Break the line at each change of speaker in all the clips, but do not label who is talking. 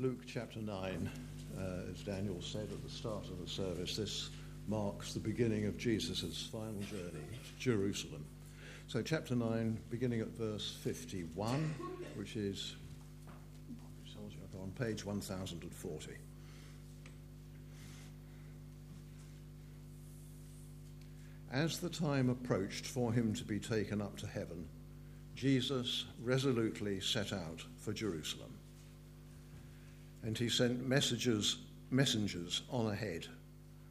Luke chapter 9, uh, as Daniel said at the start of the service, this marks the beginning of Jesus' final journey to Jerusalem. So, chapter 9, beginning at verse 51, which is on page 1040. As the time approached for him to be taken up to heaven, Jesus resolutely set out for Jerusalem. And he sent messengers, on ahead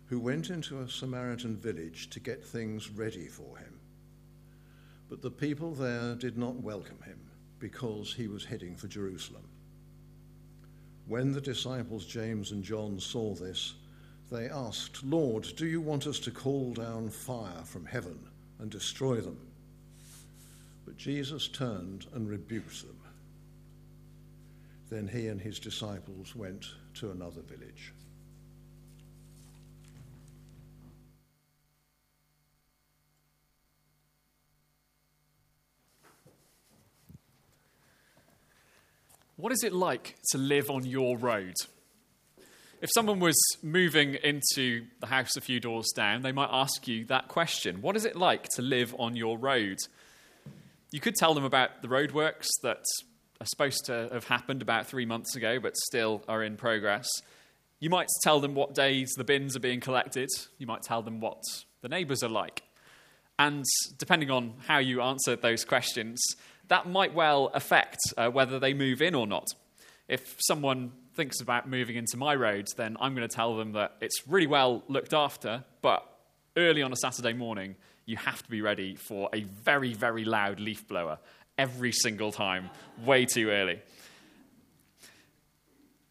who went into a Samaritan village to get things ready for him. But the people there did not welcome him because he was heading for Jerusalem. When the disciples James and John saw this, they asked, Lord, do you want us to call down fire from heaven and destroy them? But Jesus turned and rebuked them. Then he and his disciples went to another village.
What is it like to live on your road? If someone was moving into the house a few doors down, they might ask you that question What is it like to live on your road? You could tell them about the roadworks that are supposed to have happened about three months ago, but still are in progress. You might tell them what days the bins are being collected. You might tell them what the neighbours are like. And depending on how you answer those questions, that might well affect uh, whether they move in or not. If someone thinks about moving into my road, then I'm going to tell them that it's really well looked after, but early on a Saturday morning, you have to be ready for a very, very loud leaf blower every single time, way too early.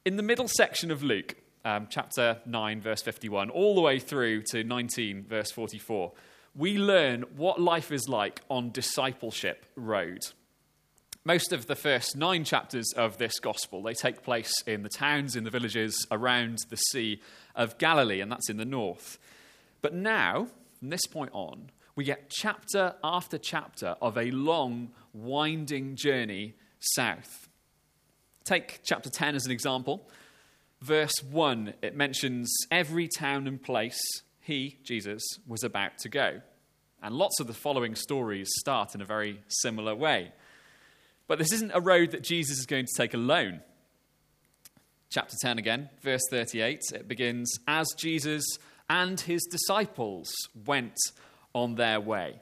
In the middle section of Luke, um, chapter 9, verse 51, all the way through to 19, verse 44, we learn what life is like on discipleship road. Most of the first nine chapters of this gospel, they take place in the towns, in the villages around the Sea of Galilee, and that's in the north. But now, from this point on, we get chapter after chapter of a long, winding journey south. Take chapter 10 as an example. Verse 1, it mentions every town and place he, Jesus, was about to go. And lots of the following stories start in a very similar way. But this isn't a road that Jesus is going to take alone. Chapter 10 again, verse 38, it begins As Jesus and his disciples went on their way.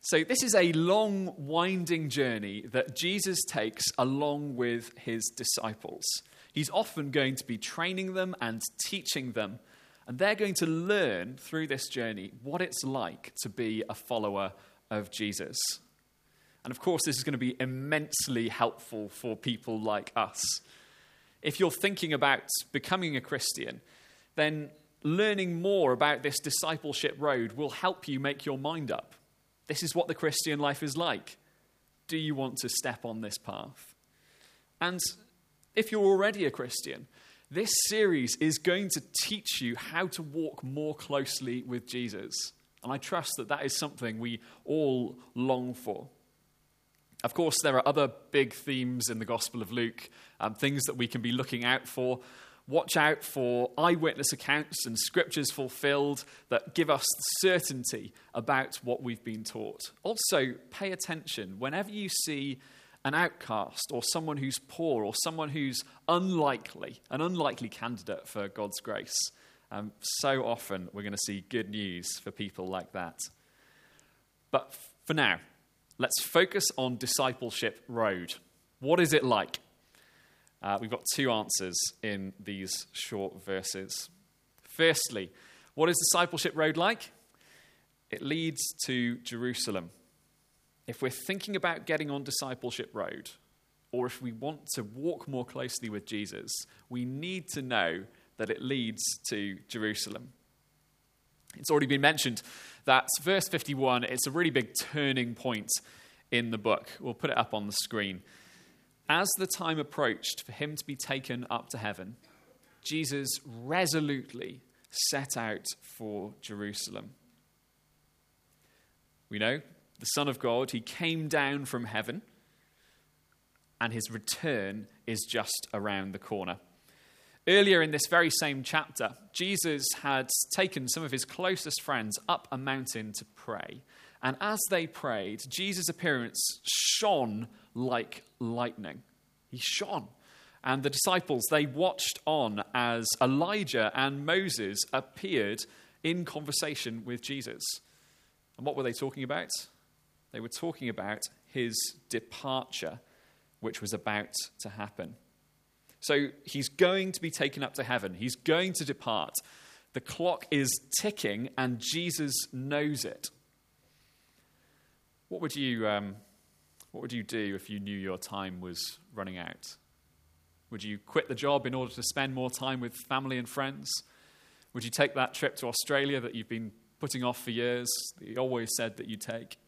So, this is a long, winding journey that Jesus takes along with his disciples. He's often going to be training them and teaching them, and they're going to learn through this journey what it's like to be a follower of Jesus. And of course, this is going to be immensely helpful for people like us. If you're thinking about becoming a Christian, then learning more about this discipleship road will help you make your mind up. This is what the Christian life is like. Do you want to step on this path? And if you're already a Christian, this series is going to teach you how to walk more closely with Jesus. And I trust that that is something we all long for. Of course, there are other big themes in the Gospel of Luke, um, things that we can be looking out for. Watch out for eyewitness accounts and scriptures fulfilled that give us certainty about what we've been taught. Also, pay attention whenever you see an outcast or someone who's poor or someone who's unlikely, an unlikely candidate for God's grace. Um, so often we're going to see good news for people like that. But for now, let's focus on discipleship road. What is it like? Uh, we've got two answers in these short verses. Firstly, what is discipleship road like? It leads to Jerusalem. If we're thinking about getting on discipleship road, or if we want to walk more closely with Jesus, we need to know that it leads to Jerusalem. It's already been mentioned that verse 51 it's a really big turning point in the book. We'll put it up on the screen. As the time approached for him to be taken up to heaven, Jesus resolutely set out for Jerusalem. We know the Son of God, he came down from heaven. and his return is just around the corner. Earlier in this very same chapter, Jesus had taken some of his closest friends up a mountain to pray. And as they prayed, Jesus' appearance shone like lightning. He shone. And the disciples, they watched on as Elijah and Moses appeared in conversation with Jesus. And what were they talking about? They were talking about his departure, which was about to happen. So he's going to be taken up to heaven, he's going to depart. The clock is ticking, and Jesus knows it. What would you, um, what would you do if you knew your time was running out? Would you quit the job in order to spend more time with family and friends? Would you take that trip to Australia that you've been putting off for years, that you always said that you'd take?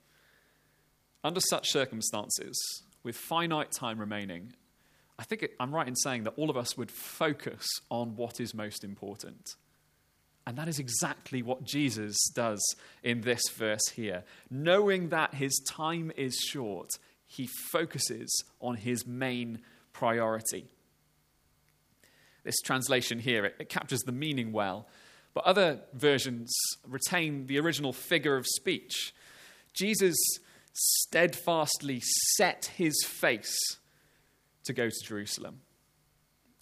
Under such circumstances, with finite time remaining, I think it, I'm right in saying that all of us would focus on what is most important. And that is exactly what Jesus does in this verse here. Knowing that his time is short, he focuses on his main priority. This translation here, it, it captures the meaning well, but other versions retain the original figure of speech. Jesus steadfastly set his face to go to Jerusalem.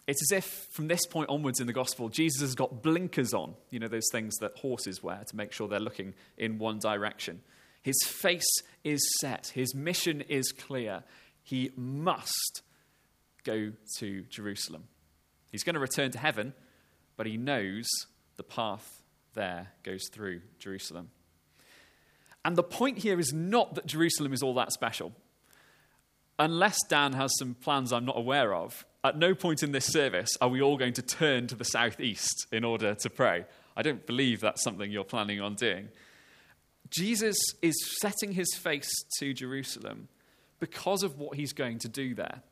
It's as if from this point onwards in the gospel, Jesus has got blinkers on, you know, those things that horses wear to make sure they're looking in one direction. His face is set, his mission is clear. He must go to Jerusalem. He's going to return to heaven, but he knows the path there goes through Jerusalem. And the point here is not that Jerusalem is all that special unless Dan has some plans I'm not aware of, at no point in this service are we all going to turn to the southeast in order to pray. I don't believe that's something you're planning on doing. Jesus is setting his face to Jerusalem because of what he's going to do there.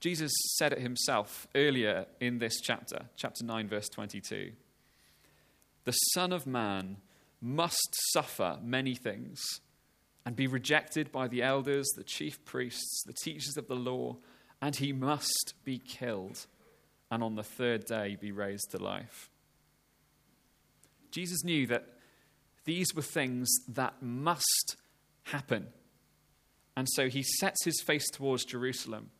Jesus said it himself earlier in this chapter, chapter 9, verse 22. The Son of Man must suffer many things and be rejected by the elders, the chief priests, the teachers of the law, and he must be killed, and on the third day be raised to life. Jesus knew that these were things that must happen. And so he sets his face towards Jerusalem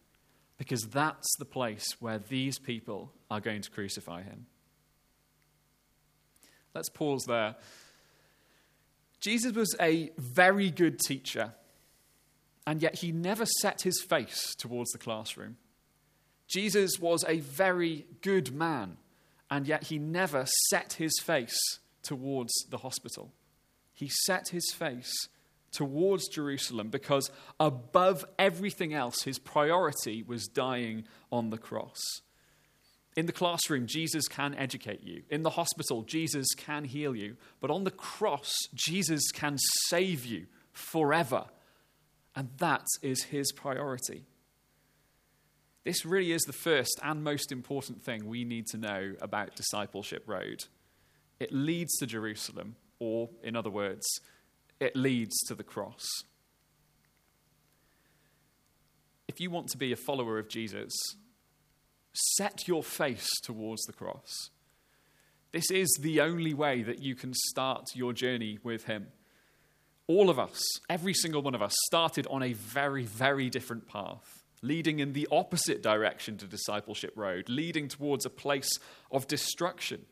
because that's the place where these people are going to crucify him. Let's pause there Jesus was a very good teacher, and yet he never set his face towards the classroom. Jesus was a very good man, and yet he never set his face towards the hospital. He set his face towards Jerusalem because, above everything else, his priority was dying on the cross. In the classroom, Jesus can educate you. In the hospital, Jesus can heal you. But on the cross, Jesus can save you forever. And that is his priority. This really is the first and most important thing we need to know about Discipleship Road. It leads to Jerusalem, or in other words, it leads to the cross. If you want to be a follower of Jesus, Set your face towards the cross. This is the only way that you can start your journey with Him. All of us, every single one of us, started on a very, very different path, leading in the opposite direction to Discipleship Road, leading towards a place of destruction.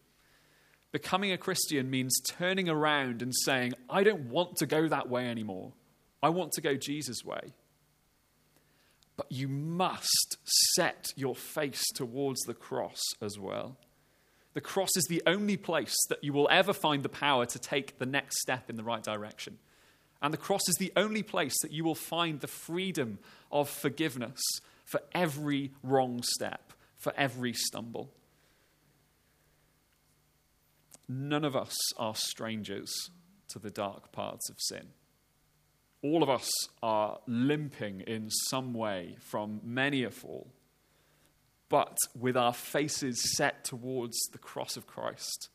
Becoming a Christian means turning around and saying, I don't want to go that way anymore. I want to go Jesus' way. But you must set your face towards the cross as well. The cross is the only place that you will ever find the power to take the next step in the right direction. And the cross is the only place that you will find the freedom of forgiveness for every wrong step, for every stumble. None of us are strangers to the dark parts of sin. All of us are limping in some way from many a fall, but with our faces set towards the cross of Christ,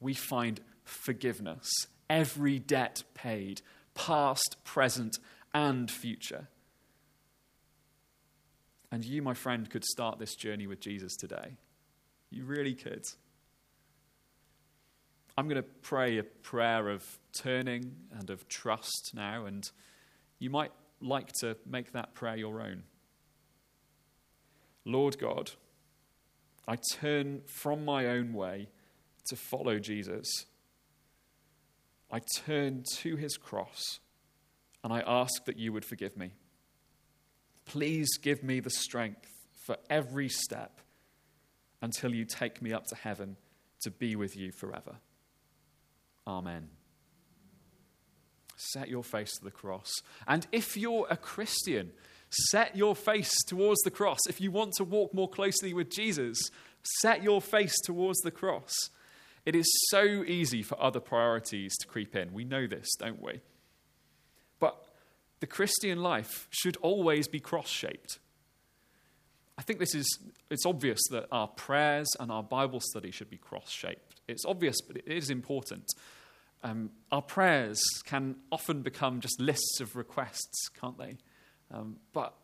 we find forgiveness, every debt paid, past, present, and future. And you, my friend, could start this journey with Jesus today. You really could. I'm going to pray a prayer of turning and of trust now, and you might like to make that prayer your own. Lord God, I turn from my own way to follow Jesus. I turn to his cross and I ask that you would forgive me. Please give me the strength for every step until you take me up to heaven to be with you forever. Amen. Set your face to the cross. And if you're a Christian, set your face towards the cross. If you want to walk more closely with Jesus, set your face towards the cross. It is so easy for other priorities to creep in. We know this, don't we? But the Christian life should always be cross shaped. I think this is, it's obvious that our prayers and our Bible study should be cross shaped. It's obvious, but it is important. Um, our prayers can often become just lists of requests, can't they? Um, but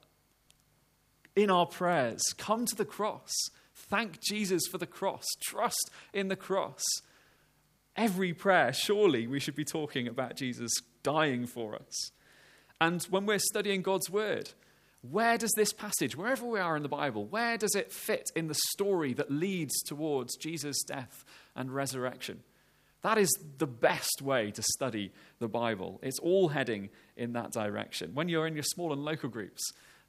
in our prayers, come to the cross. Thank Jesus for the cross. Trust in the cross. Every prayer, surely we should be talking about Jesus dying for us. And when we're studying God's word, where does this passage, wherever we are in the Bible, where does it fit in the story that leads towards Jesus' death and resurrection? That is the best way to study the Bible. It's all heading in that direction. When you're in your small and local groups,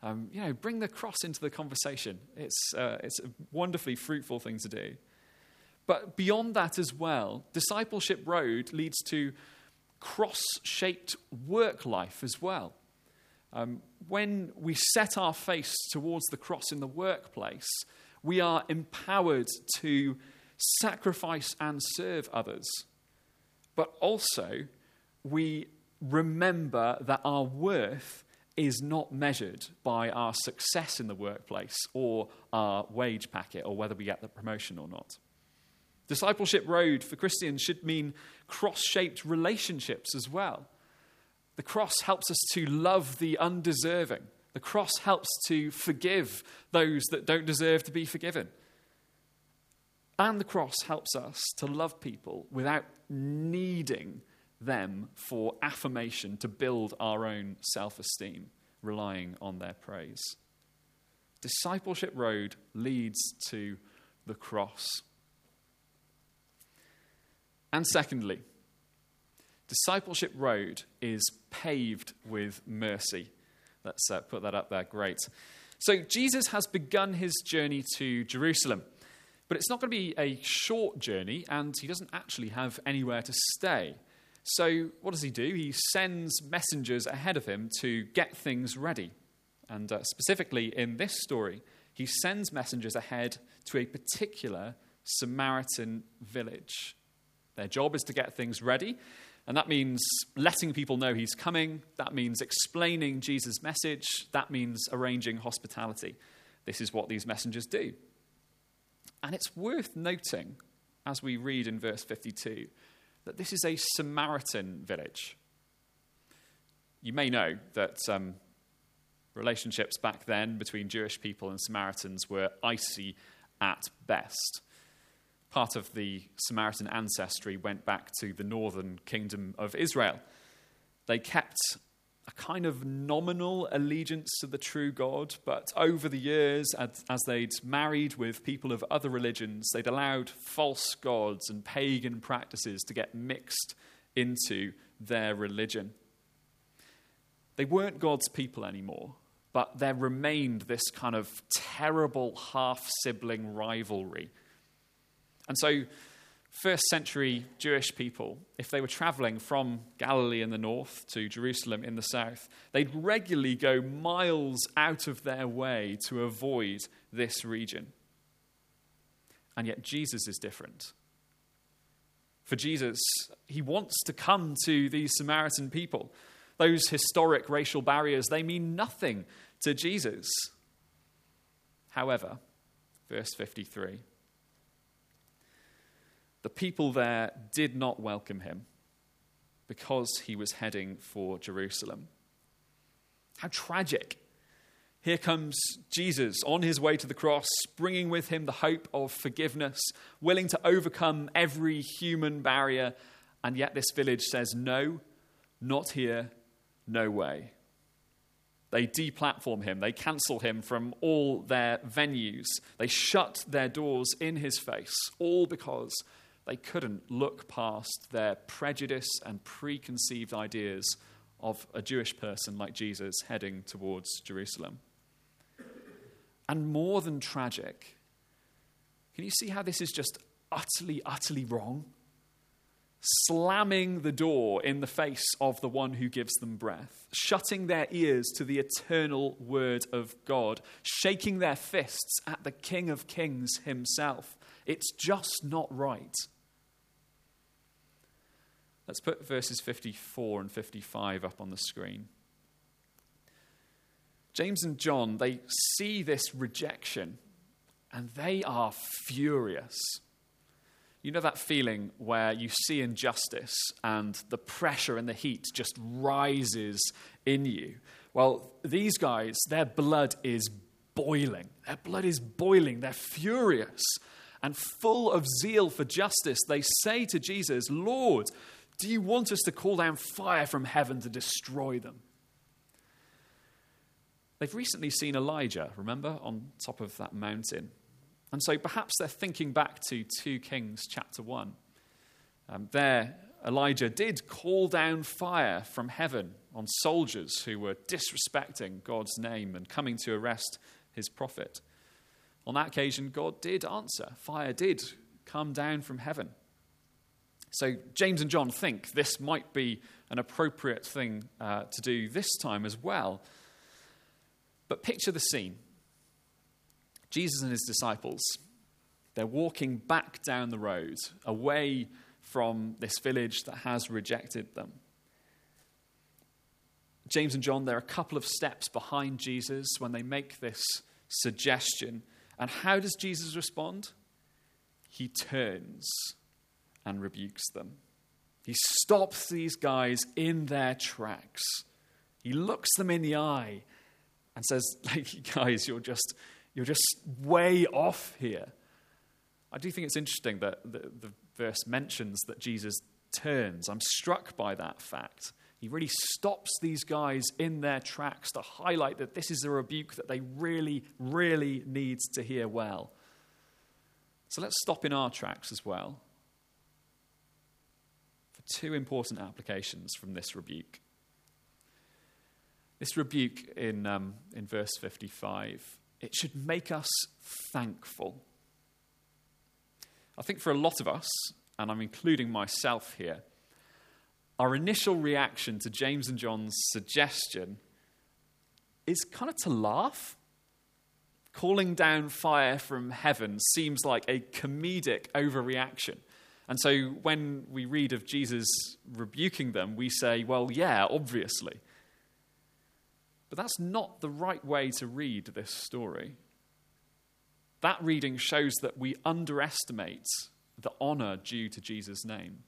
um, you know, bring the cross into the conversation. It's, uh, it's a wonderfully fruitful thing to do. But beyond that as well, Discipleship Road leads to cross shaped work life as well. Um, when we set our face towards the cross in the workplace, we are empowered to sacrifice and serve others. But also, we remember that our worth is not measured by our success in the workplace or our wage packet or whether we get the promotion or not. Discipleship Road for Christians should mean cross shaped relationships as well. The cross helps us to love the undeserving. The cross helps to forgive those that don't deserve to be forgiven. And the cross helps us to love people without needing them for affirmation to build our own self esteem, relying on their praise. Discipleship Road leads to the cross. And secondly, Discipleship Road is paved with mercy. Let's uh, put that up there. Great. So, Jesus has begun his journey to Jerusalem. But it's not going to be a short journey, and he doesn't actually have anywhere to stay. So, what does he do? He sends messengers ahead of him to get things ready. And uh, specifically in this story, he sends messengers ahead to a particular Samaritan village. Their job is to get things ready, and that means letting people know he's coming. That means explaining Jesus' message. That means arranging hospitality. This is what these messengers do. And it's worth noting, as we read in verse 52, that this is a Samaritan village. You may know that um, relationships back then between Jewish people and Samaritans were icy at best. Part of the Samaritan ancestry went back to the northern kingdom of Israel. They kept a kind of nominal allegiance to the true God, but over the years, as, as, they'd married with people of other religions, they'd allowed false gods and pagan practices to get mixed into their religion. They weren't God's people anymore, but there remained this kind of terrible half sibling rivalry. And so, first century Jewish people, if they were traveling from Galilee in the north to Jerusalem in the south, they'd regularly go miles out of their way to avoid this region. And yet, Jesus is different. For Jesus, he wants to come to these Samaritan people. Those historic racial barriers, they mean nothing to Jesus. However, verse 53 the people there did not welcome him because he was heading for Jerusalem. How tragic. Here comes Jesus on his way to the cross, bringing with him the hope of forgiveness, willing to overcome every human barrier. And yet, this village says, No, not here, no way. They deplatform him, they cancel him from all their venues, they shut their doors in his face, all because they couldn't look past their prejudice and preconceived ideas of a Jewish person like Jesus heading towards Jerusalem and more than tragic. Can you see how this is just utterly, utterly wrong? Slamming the door in the face of the one who gives them breath, shutting their ears to the eternal word of God, shaking their fists at the King of Kings himself. It's just not right. Let's put verses 54 and 55 up on the screen. James and John, they see this rejection and they are furious. You know that feeling where you see injustice and the pressure and the heat just rises in you? Well, these guys, their blood is boiling. Their blood is boiling. They're furious and full of zeal for justice. They say to Jesus, Lord, do you want us to call down fire from heaven to destroy them? They've recently seen Elijah, remember, on top of that mountain. And so perhaps they're thinking back to 2 Kings chapter 1. Um, there, Elijah did call down fire from heaven on soldiers who were disrespecting God's name and coming to arrest his prophet. On that occasion, God did answer. Fire did come down from heaven. So James and John think this might be an appropriate thing uh, to do this time as well. But picture the scene Jesus and his disciples, they're walking back down the road, away from this village that has rejected them. James and John, they're a couple of steps behind Jesus when they make this suggestion. And how does Jesus respond? He turns and rebukes them. He stops these guys in their tracks. He looks them in the eye and says, like, you guys, you're just, you're just way off here. I do think it's interesting that the, the verse mentions that Jesus turns. I'm struck by that fact. He really stops these guys in their tracks to highlight that this is a rebuke that they really, really need to hear well. So let's stop in our tracks as well two important applications from this rebuke. This rebuke in, um, in verse 55, it should make us thankful. I think for a lot of us, and I'm including myself here, our initial reaction to James and John's suggestion is kind of to laugh. Calling down fire from heaven seems like a comedic overreaction. And so when we read of Jesus rebuking them, we say, well, yeah, obviously. But that's not the right way to read this story. That reading shows that we underestimate the honor due to Jesus' name.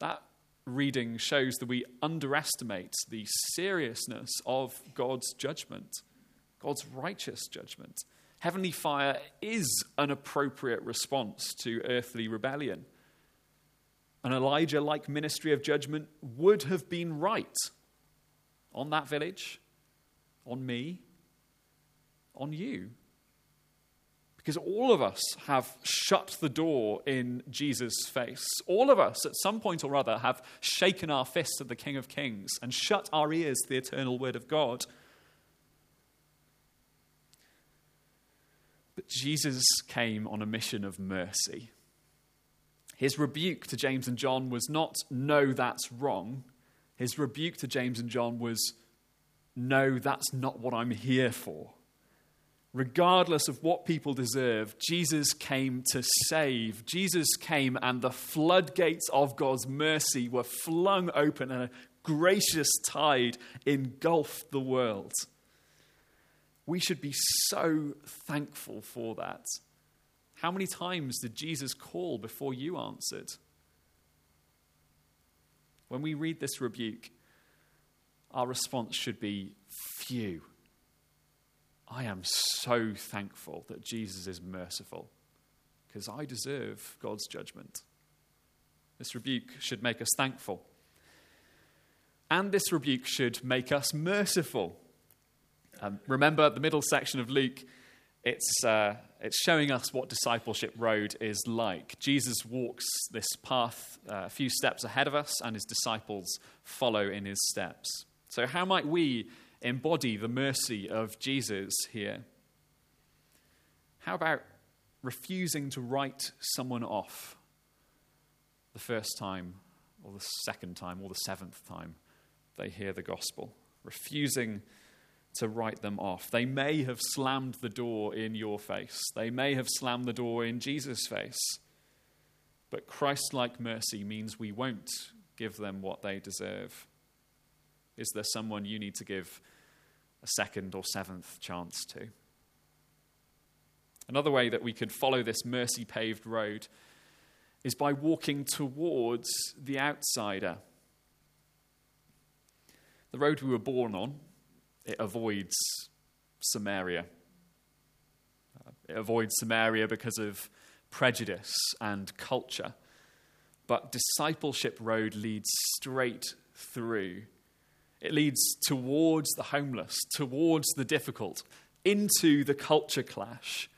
That reading shows that we underestimate the seriousness of God's judgment, God's righteous judgment. Heavenly fire is an appropriate response to earthly rebellion. An Elijah like ministry of judgment would have been right on that village on me, on you. Because all of us have shut the door in Jesus' face. All of us, at some point or other, have shaken our fists at the King of Kings and shut our ears to the eternal Word of God. But Jesus came on a mission of mercy. His rebuke to James and John was not, no, that's wrong. His rebuke to James and John was, no, that's not what I'm here for. Regardless of what people deserve, Jesus came to save. Jesus came, and the floodgates of God's mercy were flung open, and a gracious tide engulfed the world. We should be so thankful for that. How many times did Jesus call before you answered? When we read this rebuke, our response should be, Phew, I am so thankful that Jesus is merciful because I deserve God's judgment. This rebuke should make us thankful. And this rebuke should make us merciful. Um, remember the middle section of Luke, it's, uh, it's showing us what discipleship road is like. Jesus walks this path uh, a few steps ahead of us, and his disciples follow in his steps. So, how might we embody the mercy of Jesus here? How about refusing to write someone off the first time, or the second time, or the seventh time they hear the gospel? Refusing to write them off. They may have slammed the door in your face, they may have slammed the door in Jesus' face. But Christ like mercy means we won't give them what they deserve. Is there someone you need to give a second or seventh chance to? Another way that we could follow this mercy paved road is by walking towards the outsider. The road we were born on, it avoids Samaria. Uh, it avoids Samaria because of prejudice and culture. But discipleship road leads straight through. It leads towards the homeless, towards the difficult, into the culture clash.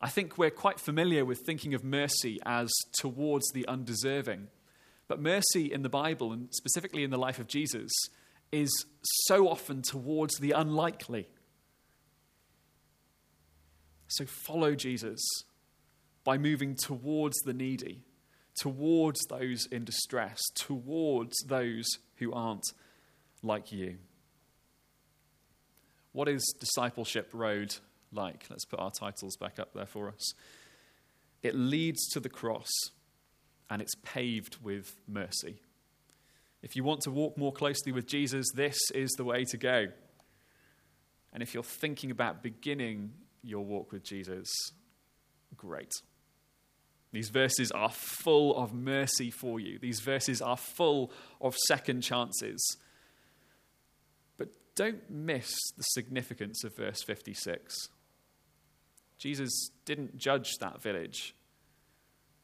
I think we're quite familiar with thinking of mercy as towards the undeserving. But mercy in the Bible, and specifically in the life of Jesus, is so often towards the unlikely. So follow Jesus by moving towards the needy, towards those in distress, towards those who aren't like you. What is discipleship road like? Let's put our titles back up there for us. It leads to the cross and it's paved with mercy. If you want to walk more closely with Jesus, this is the way to go. And if you're thinking about beginning your walk with Jesus, great. These verses are full of mercy for you. These verses are full of second chances. But don't miss the significance of verse 56. Jesus didn't judge that village,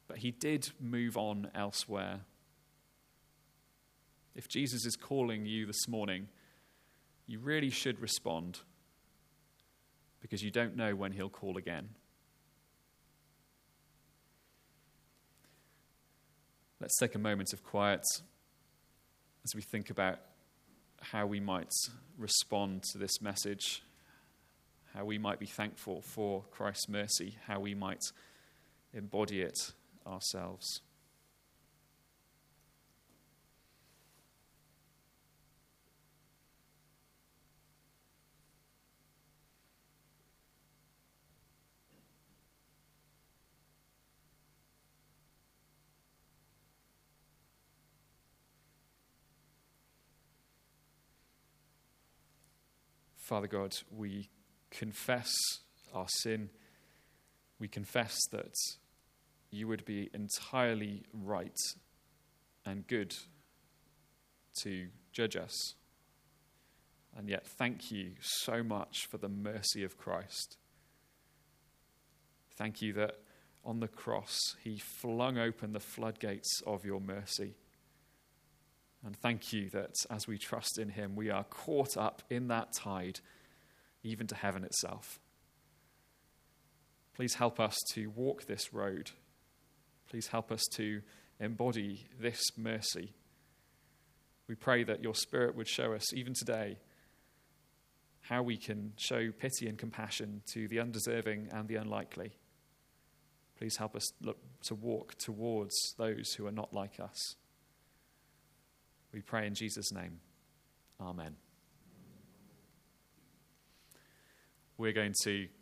but he did move on elsewhere. If Jesus is calling you this morning, you really should respond because you don't know when he'll call again. Let's take a moment of quiet as we think about how we might respond to this message, how we might be thankful for Christ's mercy, how we might embody it ourselves. Father God, we confess our sin. We confess that you would be entirely right and good to judge us. And yet, thank you so much for the mercy of Christ. Thank you that on the cross, he flung open the floodgates of your mercy. And thank you that as we trust in Him, we are caught up in that tide, even to heaven itself. Please help us to walk this road. Please help us to embody this mercy. We pray that your Spirit would show us, even today, how we can show pity and compassion to the undeserving and the unlikely. Please help us look to walk towards those who are not like us. We pray in Jesus' name. Amen. We're going to